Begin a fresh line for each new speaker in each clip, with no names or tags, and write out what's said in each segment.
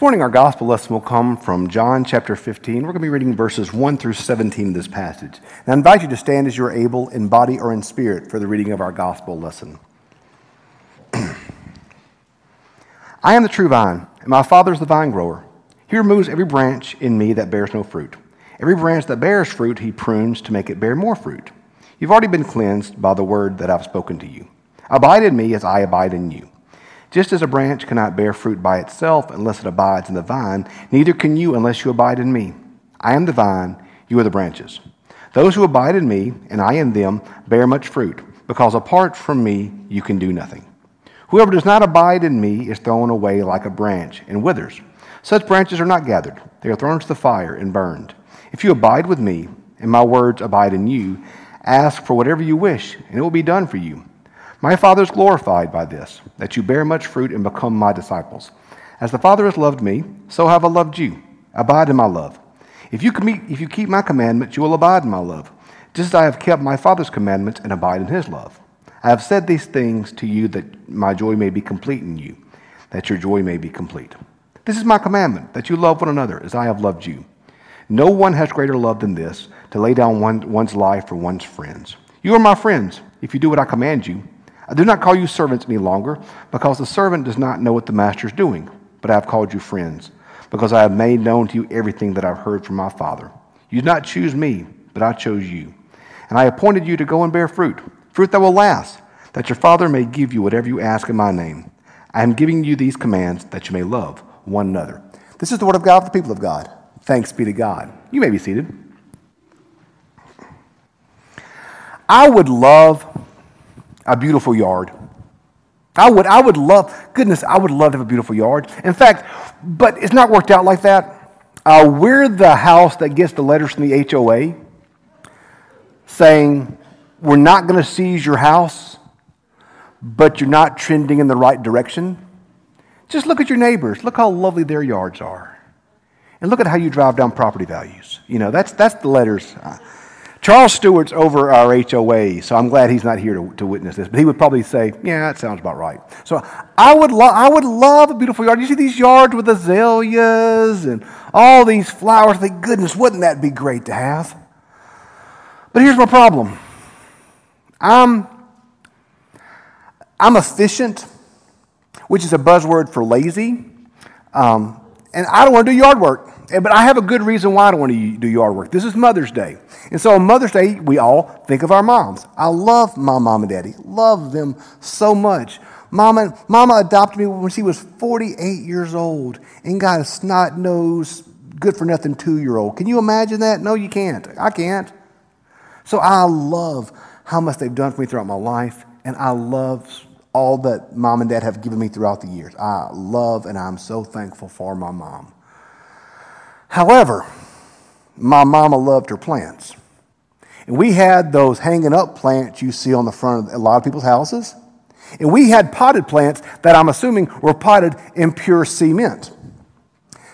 This morning, our gospel lesson will come from John chapter 15. We're going to be reading verses 1 through 17 of this passage. And I invite you to stand as you are able, in body or in spirit, for the reading of our gospel lesson. I am the true vine, and my Father is the vine grower. He removes every branch in me that bears no fruit. Every branch that bears fruit, he prunes to make it bear more fruit. You've already been cleansed by the word that I've spoken to you. Abide in me as I abide in you. Just as a branch cannot bear fruit by itself unless it abides in the vine, neither can you unless you abide in me. I am the vine, you are the branches. Those who abide in me, and I in them, bear much fruit, because apart from me you can do nothing. Whoever does not abide in me is thrown away like a branch and withers. Such branches are not gathered, they are thrown into the fire and burned. If you abide with me, and my words abide in you, ask for whatever you wish, and it will be done for you. My Father is glorified by this, that you bear much fruit and become my disciples. As the Father has loved me, so have I loved you. Abide in my love. If you, if you keep my commandments, you will abide in my love, just as I have kept my Father's commandments and abide in his love. I have said these things to you that my joy may be complete in you, that your joy may be complete. This is my commandment, that you love one another as I have loved you. No one has greater love than this, to lay down one, one's life for one's friends. You are my friends if you do what I command you. I do not call you servants any longer, because the servant does not know what the master is doing, but I have called you friends, because I have made known to you everything that I've heard from my Father. You did not choose me, but I chose you. And I appointed you to go and bear fruit, fruit that will last, that your Father may give you whatever you ask in my name. I am giving you these commands that you may love one another. This is the word of God for the people of God. Thanks be to God. You may be seated. I would love a beautiful yard. I would, I would love, goodness, I would love to have a beautiful yard. In fact, but it's not worked out like that. Uh, we're the house that gets the letters from the HOA saying, we're not going to seize your house, but you're not trending in the right direction. Just look at your neighbors. Look how lovely their yards are. And look at how you drive down property values. You know, that's, that's the letters. Uh, Charles Stewart's over our HOA, so I'm glad he's not here to, to witness this. But he would probably say, "Yeah, that sounds about right." So I would, lo- I would love a beautiful yard. You see these yards with azaleas and all these flowers. Thank goodness, wouldn't that be great to have? But here's my problem. I'm, I'm efficient, which is a buzzword for lazy, um, and I don't want to do yard work. But I have a good reason why I don't want to do yard work. This is Mother's Day. And so on Mother's Day, we all think of our moms. I love my mom and daddy, love them so much. Mama, Mama adopted me when she was 48 years old and got a snot nosed, good for nothing two year old. Can you imagine that? No, you can't. I can't. So I love how much they've done for me throughout my life, and I love all that mom and dad have given me throughout the years. I love and I'm so thankful for my mom. However, my mama loved her plants. And we had those hanging up plants you see on the front of a lot of people's houses. And we had potted plants that I'm assuming were potted in pure cement.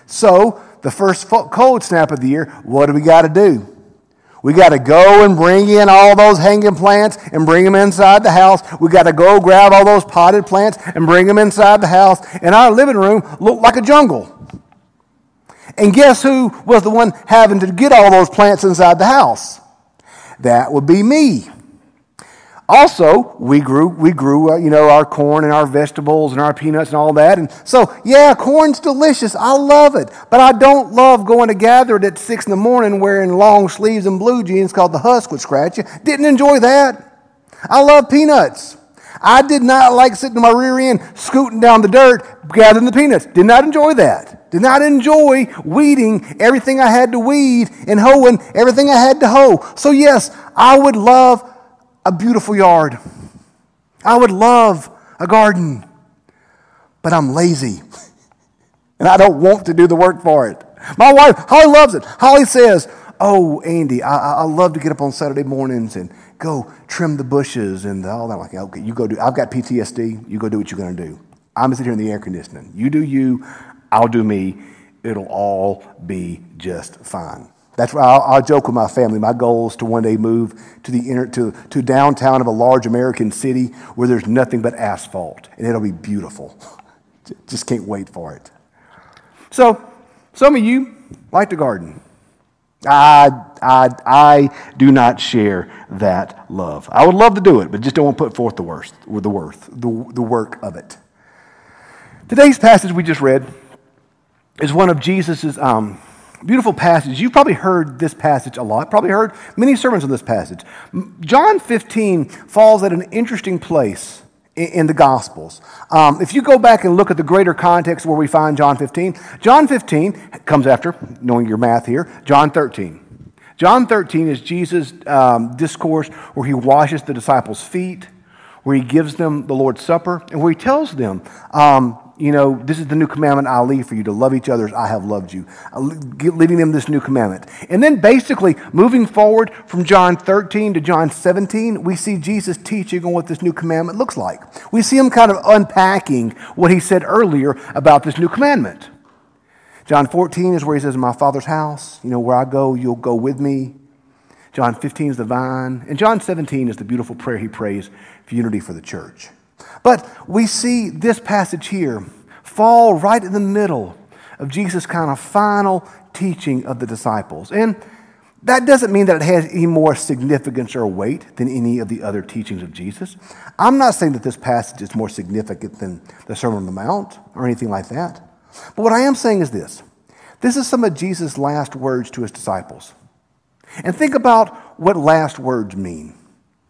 So, the first cold snap of the year, what do we got to do? We got to go and bring in all those hanging plants and bring them inside the house. We got to go grab all those potted plants and bring them inside the house. And our living room looked like a jungle. And guess who was the one having to get all those plants inside the house? That would be me. Also, we grew, we grew, uh, you know, our corn and our vegetables and our peanuts and all that. And so, yeah, corn's delicious. I love it. But I don't love going to gather it at six in the morning wearing long sleeves and blue jeans called the husk would scratch you. Didn't enjoy that. I love peanuts. I did not like sitting in my rear end scooting down the dirt gathering the peanuts. Did not enjoy that. Did not enjoy weeding everything I had to weed and hoeing everything I had to hoe. So, yes, I would love a beautiful yard. I would love a garden. But I'm lazy. And I don't want to do the work for it. My wife, Holly loves it. Holly says, Oh, Andy, I, I love to get up on Saturday mornings and go trim the bushes and all that. I'm like, okay, you go do, I've got PTSD. You go do what you're going to do. I'm sitting here in the air conditioning. You do you. I'll do me. It'll all be just fine. That's why I'll, I'll, joke with my family. My goal is to one day move to the inner, to, to downtown of a large American city where there's nothing but asphalt, and it'll be beautiful. Just can't wait for it. So, some of you like to garden. I, I, I do not share that love. I would love to do it, but just don't want to put forth the worst, or the worth, the, the work of it. Today's passage we just read is one of Jesus' um, beautiful passage. You've probably heard this passage a lot, probably heard many sermons on this passage. John 15 falls at an interesting place in the Gospels. Um, if you go back and look at the greater context where we find John 15, John 15 comes after, knowing your math here, John 13. John 13 is Jesus' um, discourse where he washes the disciples' feet, where he gives them the Lord's Supper, and where he tells them, um, you know, this is the new commandment I leave for you to love each other as I have loved you. Leaving them this new commandment. And then basically, moving forward from John 13 to John 17, we see Jesus teaching on what this new commandment looks like. We see him kind of unpacking what he said earlier about this new commandment. John 14 is where he says, my Father's house, you know, where I go, you'll go with me. John 15 is the vine. And John 17 is the beautiful prayer he prays for unity for the church. But we see this passage here fall right in the middle of Jesus' kind of final teaching of the disciples. And that doesn't mean that it has any more significance or weight than any of the other teachings of Jesus. I'm not saying that this passage is more significant than the Sermon on the Mount or anything like that. But what I am saying is this this is some of Jesus' last words to his disciples. And think about what last words mean.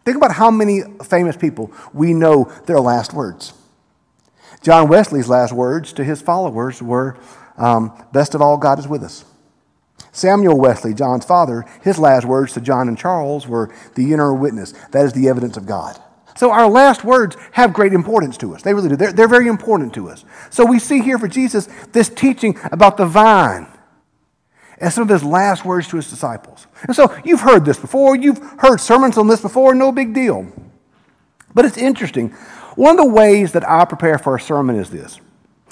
Think about how many famous people we know their last words. John Wesley's last words to his followers were, um, Best of all, God is with us. Samuel Wesley, John's father, his last words to John and Charles were, The inner witness. That is the evidence of God. So our last words have great importance to us. They really do. They're, they're very important to us. So we see here for Jesus this teaching about the vine as some of his last words to his disciples. And so you've heard this before, you've heard sermons on this before, no big deal. But it's interesting. One of the ways that I prepare for a sermon is this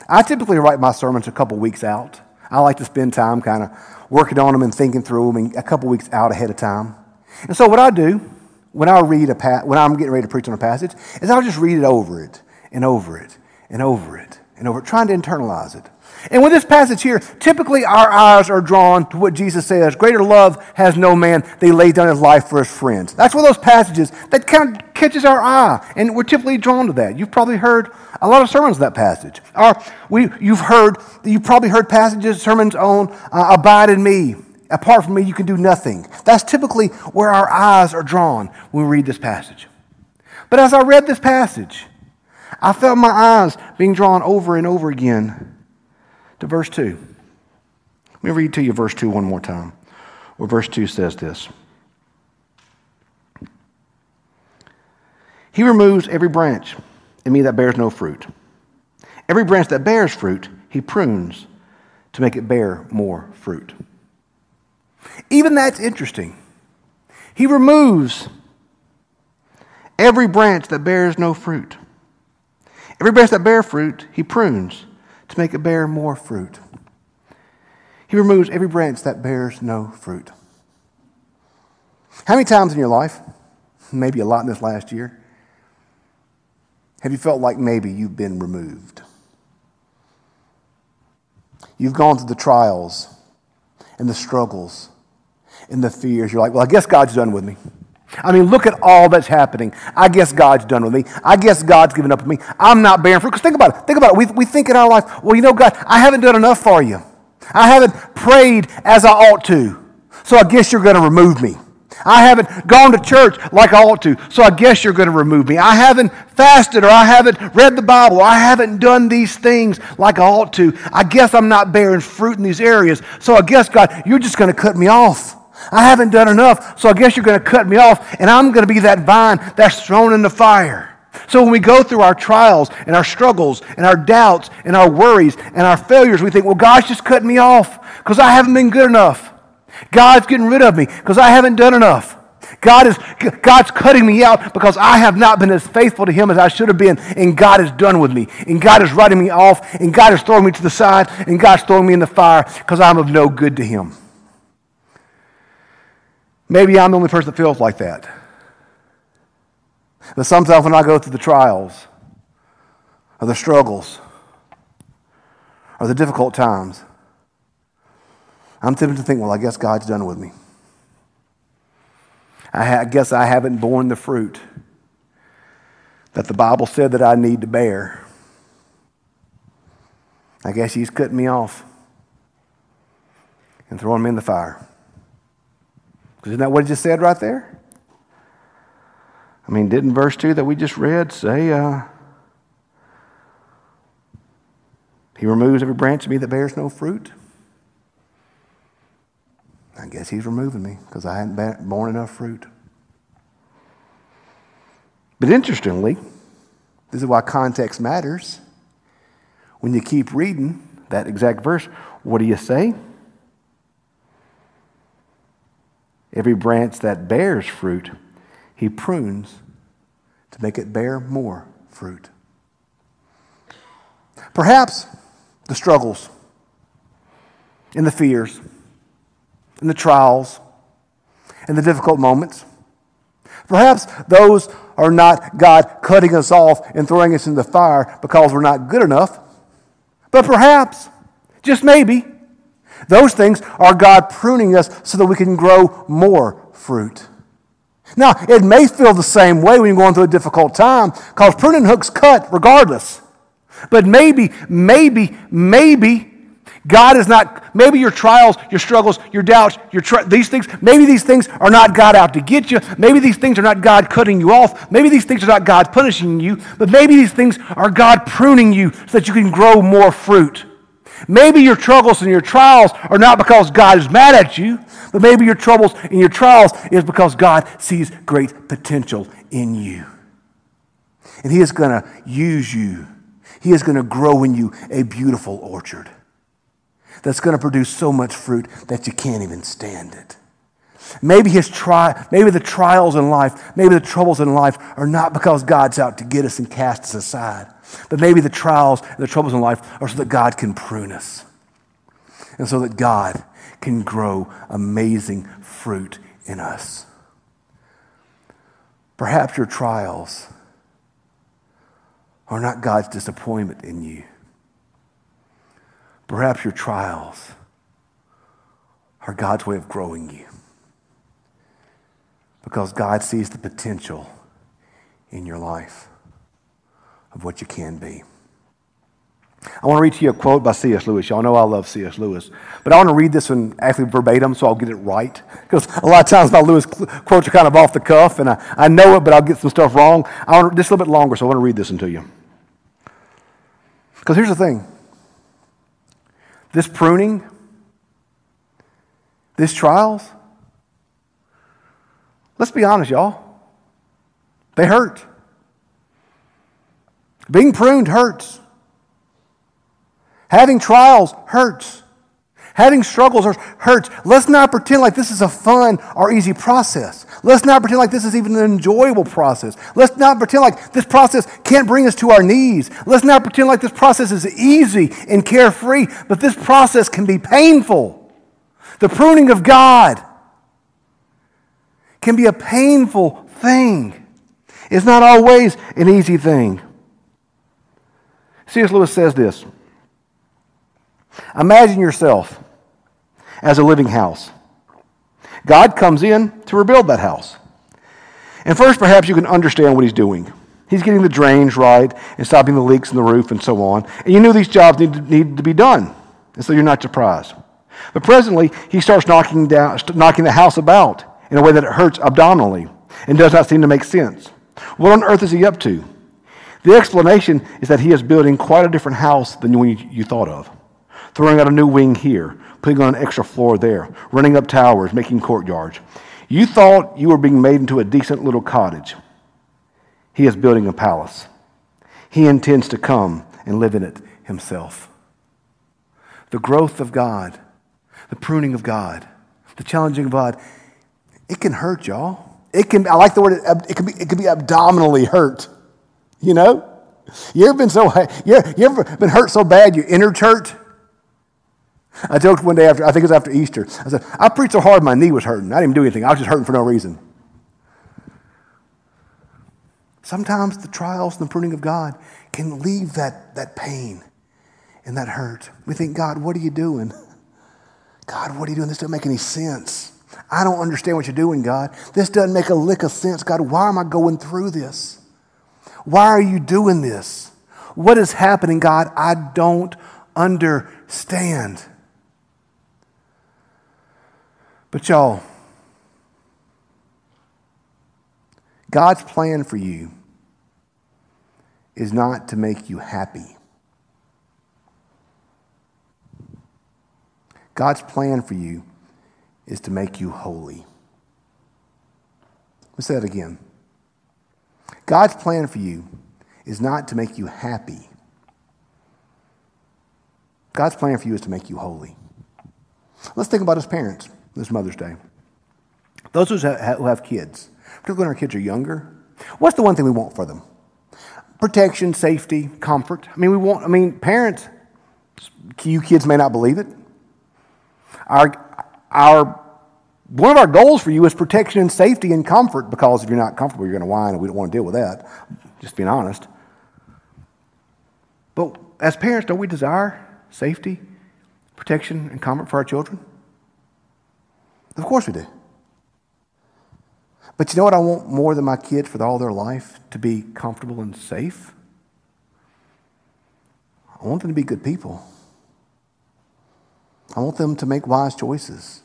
I typically write my sermons a couple weeks out. I like to spend time kind of working on them and thinking through them a couple weeks out ahead of time. And so what I do when I read a pa- when I'm getting ready to preach on a passage is I'll just read it over it and over it and over it and over it, trying to internalize it. And with this passage here, typically our eyes are drawn to what Jesus says Greater love has no man, they lay down his life for his friends. That's one of those passages that kind of catches our eye, and we're typically drawn to that. You've probably heard a lot of sermons on that passage. Or we, you've heard, you've probably heard passages, sermons on uh, Abide in me. Apart from me, you can do nothing. That's typically where our eyes are drawn when we read this passage. But as I read this passage, I felt my eyes being drawn over and over again to verse 2. Let me read to you verse 2 one more time, where verse 2 says this He removes every branch in me that bears no fruit. Every branch that bears fruit, he prunes to make it bear more fruit. Even that's interesting. He removes every branch that bears no fruit. Every branch that bears fruit, he prunes to make it bear more fruit. He removes every branch that bears no fruit. How many times in your life, maybe a lot in this last year, have you felt like maybe you've been removed? You've gone through the trials and the struggles and the fears. You're like, well, I guess God's done with me. I mean, look at all that's happening. I guess God's done with me. I guess God's given up on me. I'm not bearing fruit. Because think about it. Think about it. We, we think in our life, well, you know, God, I haven't done enough for you. I haven't prayed as I ought to. So I guess you're going to remove me. I haven't gone to church like I ought to, so I guess you're going to remove me. I haven't fasted or I haven't read the Bible. I haven't done these things like I ought to. I guess I'm not bearing fruit in these areas, so I guess, God, you're just going to cut me off. I haven't done enough, so I guess you're going to cut me off, and I'm going to be that vine that's thrown in the fire. So when we go through our trials and our struggles and our doubts and our worries and our failures, we think, well, God's just cutting me off because I haven't been good enough. God's getting rid of me because I haven't done enough. God is, God's cutting me out because I have not been as faithful to Him as I should have been, and God is done with me. And God is writing me off, and God is throwing me to the side, and God's throwing me in the fire because I'm of no good to Him. Maybe I'm the only person that feels like that. But sometimes when I go through the trials or the struggles or the difficult times, I'm tempted to think, well, I guess God's done with me. I, ha- I guess I haven't borne the fruit that the Bible said that I need to bear. I guess He's cutting me off and throwing me in the fire. Isn't that what He just said right there? I mean, didn't verse 2 that we just read say, uh, He removes every branch of me that bears no fruit? I guess He's removing me because I hadn't borne enough fruit. But interestingly, this is why context matters. When you keep reading that exact verse, what do you say? Every branch that bears fruit, he prunes to make it bear more fruit. Perhaps the struggles and the fears and the trials and the difficult moments. Perhaps those are not God cutting us off and throwing us in the fire because we're not good enough. But perhaps, just maybe, those things are God pruning us so that we can grow more fruit. Now, it may feel the same way when you're going through a difficult time because pruning hooks cut regardless. But maybe, maybe, maybe God is not, maybe your trials, your struggles, your doubts, your tri- these things, maybe these things are not God out to get you. Maybe these things are not God cutting you off. Maybe these things are not God punishing you. But maybe these things are God pruning you so that you can grow more fruit. Maybe your troubles and your trials are not because God is mad at you, but maybe your troubles and your trials is because God sees great potential in you. And He is going to use you, He is going to grow in you a beautiful orchard that's going to produce so much fruit that you can't even stand it. Maybe his tri- maybe the trials in life, maybe the troubles in life are not because God's out to get us and cast us aside. But maybe the trials and the troubles in life are so that God can prune us. And so that God can grow amazing fruit in us. Perhaps your trials are not God's disappointment in you. Perhaps your trials are God's way of growing you. Because God sees the potential in your life of what you can be. I want to read to you a quote by C.S. Lewis. Y'all know I love C.S. Lewis. But I want to read this one actually verbatim so I'll get it right. Because a lot of times my Lewis quotes are kind of off the cuff and I, I know it, but I'll get some stuff wrong. I want to, just a little bit longer, so I want to read this one to you. Because here's the thing this pruning, this trials, let's be honest, y'all. They hurt. Being pruned hurts. Having trials hurts. Having struggles hurts. Let's not pretend like this is a fun or easy process. Let's not pretend like this is even an enjoyable process. Let's not pretend like this process can't bring us to our knees. Let's not pretend like this process is easy and carefree, but this process can be painful. The pruning of God can be a painful thing. It's not always an easy thing. C.S. Lewis says this Imagine yourself as a living house. God comes in to rebuild that house. And first, perhaps you can understand what he's doing. He's getting the drains right and stopping the leaks in the roof and so on. And you knew these jobs need to, to be done. And so you're not surprised. But presently, he starts knocking, down, knocking the house about in a way that it hurts abdominally and does not seem to make sense. What on earth is he up to? The explanation is that he is building quite a different house than you, you thought of. Throwing out a new wing here, putting on an extra floor there, running up towers, making courtyards. You thought you were being made into a decent little cottage. He is building a palace. He intends to come and live in it himself. The growth of God, the pruning of God, the challenging of God, it can hurt, y'all. It can, I like the word, it can be, it can be abdominally hurt. You know? You ever been so, you ever been hurt so bad your inner hurt? I joked one day after, I think it was after Easter. I said, I preached so hard my knee was hurting. I didn't even do anything. I was just hurting for no reason. Sometimes the trials and the pruning of God can leave that, that pain and that hurt. We think, God, what are you doing? God, what are you doing? This doesn't make any sense. I don't understand what you're doing, God. This doesn't make a lick of sense. God, why am I going through this? Why are you doing this? What is happening, God? I don't understand. But, y'all, God's plan for you is not to make you happy. God's plan for you is to make you holy. Let's say that again. God's plan for you is not to make you happy. God's plan for you is to make you holy. Let's think about his parents this Mother's Day. Those who have kids, particularly when our kids are younger, what's the one thing we want for them? Protection, safety, comfort. I mean, we want, I mean, parents, you kids may not believe it. Our, our, one of our goals for you is protection and safety and comfort because if you're not comfortable, you're going to whine, and we don't want to deal with that, just being honest. But as parents, don't we desire safety, protection, and comfort for our children? Of course we do. But you know what I want more than my kids for all their life? To be comfortable and safe. I want them to be good people. I want them to make wise choices.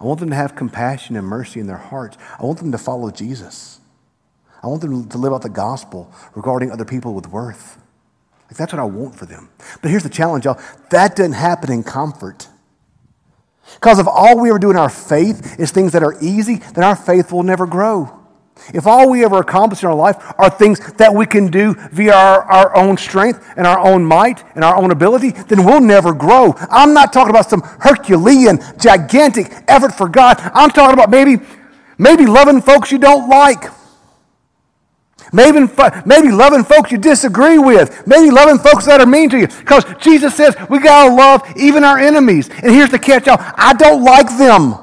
I want them to have compassion and mercy in their hearts. I want them to follow Jesus. I want them to live out the gospel regarding other people with worth. Like that's what I want for them. But here's the challenge, y'all. That doesn't happen in comfort. Because if all we ever do in our faith is things that are easy, then our faith will never grow. If all we ever accomplish in our life are things that we can do via our, our own strength and our own might and our own ability, then we'll never grow. I'm not talking about some Herculean, gigantic effort for God. I'm talking about maybe, maybe loving folks you don't like Maybe, maybe loving folks you disagree with. Maybe loving folks that are mean to you. Because Jesus says we got to love even our enemies. And here's the catch, y'all. I don't like them.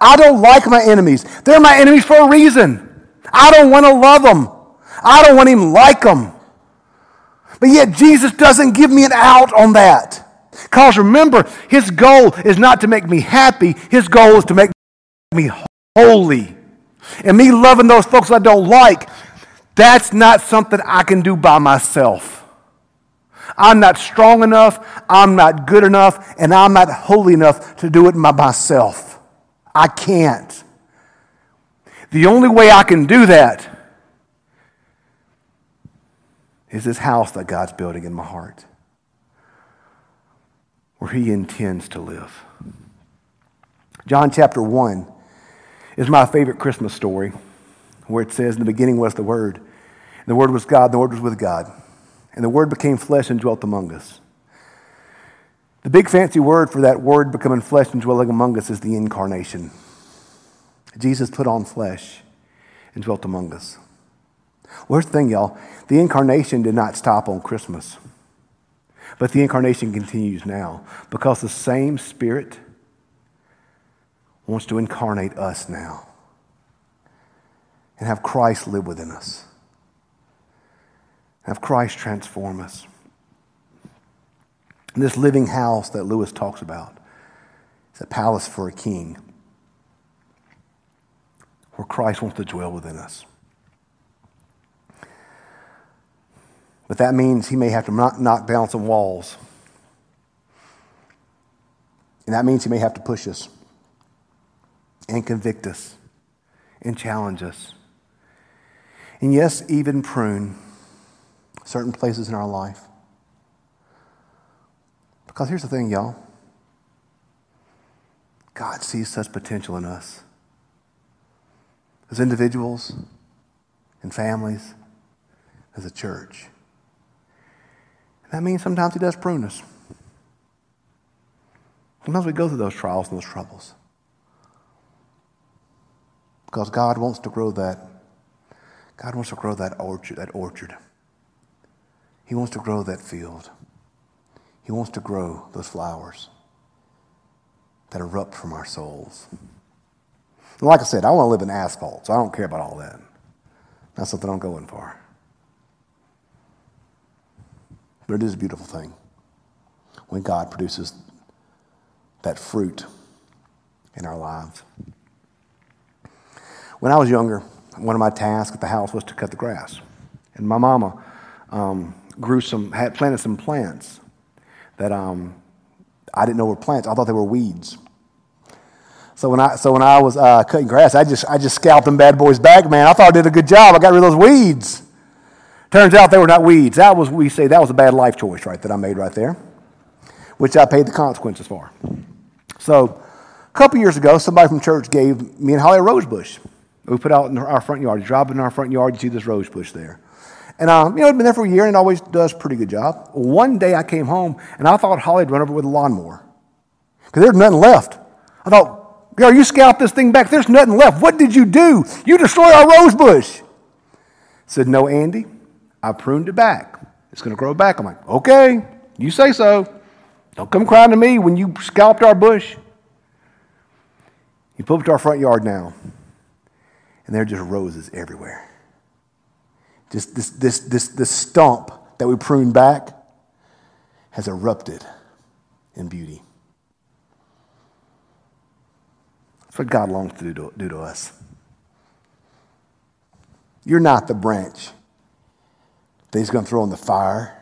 I don't like my enemies. They're my enemies for a reason. I don't want to love them. I don't want to even like them. But yet Jesus doesn't give me an out on that. Because remember, his goal is not to make me happy. His goal is to make me holy. And me loving those folks I don't like, that's not something I can do by myself. I'm not strong enough, I'm not good enough, and I'm not holy enough to do it by myself. I can't. The only way I can do that is this house that God's building in my heart, where He intends to live. John chapter 1 is my favorite Christmas story, where it says, In the beginning was the Word, and the Word was God, and the Word was with God, and the Word became flesh and dwelt among us. The big fancy word for that Word becoming flesh and dwelling among us is the incarnation. Jesus put on flesh and dwelt among us. Here's the thing, y'all. The incarnation did not stop on Christmas, but the incarnation continues now because the same Spirit wants to incarnate us now and have Christ live within us, have Christ transform us. This living house that Lewis talks about is a palace for a king where Christ wants to dwell within us. But that means he may have to knock down some walls. And that means he may have to push us and convict us and challenge us. And yes, even prune certain places in our life. Because here's the thing, y'all God sees such potential in us as individuals and families, as a church. And that means sometimes He does prune us. Sometimes we go through those trials and those troubles. Because God wants to grow that. God wants to grow that orchard, that orchard. He wants to grow that field. He wants to grow those flowers that erupt from our souls. And like I said, I want to live in asphalt, so I don't care about all that. That's something I'm going for. But it is a beautiful thing when God produces that fruit in our lives. When I was younger, one of my tasks at the house was to cut the grass. And my mama um, grew some, had planted some plants that um, I didn't know were plants. I thought they were weeds. So when I, so when I was uh, cutting grass, I just, I just scalped them bad boys back, man. I thought I did a good job. I got rid of those weeds. Turns out they were not weeds. That was, we say, that was a bad life choice, right, that I made right there, which I paid the consequences for. So a couple years ago, somebody from church gave me and Holly a rose bush. We put out in our front yard. You it in our front yard, you see this rose bush there. And, um, you know, it'd been there for a year and it always does a pretty good job. One day I came home and I thought Holly had run over with a lawnmower because there's nothing left. I thought, girl, you scalped this thing back. There's nothing left. What did you do? You destroyed our rose bush. I said, no, Andy, I pruned it back. It's going to grow back. I'm like, okay, you say so. Don't come crying to me when you scalped our bush. You pull up to our front yard now, and there are just roses everywhere. Just this, this, this, this stump that we pruned back has erupted in beauty. That's what God longs to do to, do to us. You're not the branch that He's going to throw in the fire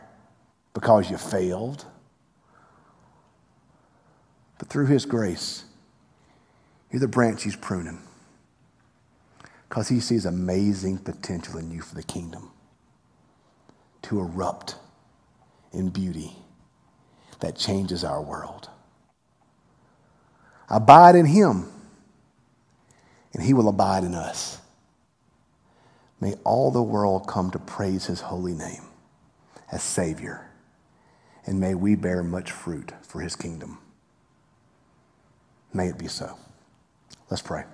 because you failed. But through His grace, you're the branch He's pruning because He sees amazing potential in you for the kingdom to erupt in beauty that changes our world. Abide in Him, and He will abide in us. May all the world come to praise His holy name as Savior, and may we bear much fruit for His kingdom. May it be so. Let's pray.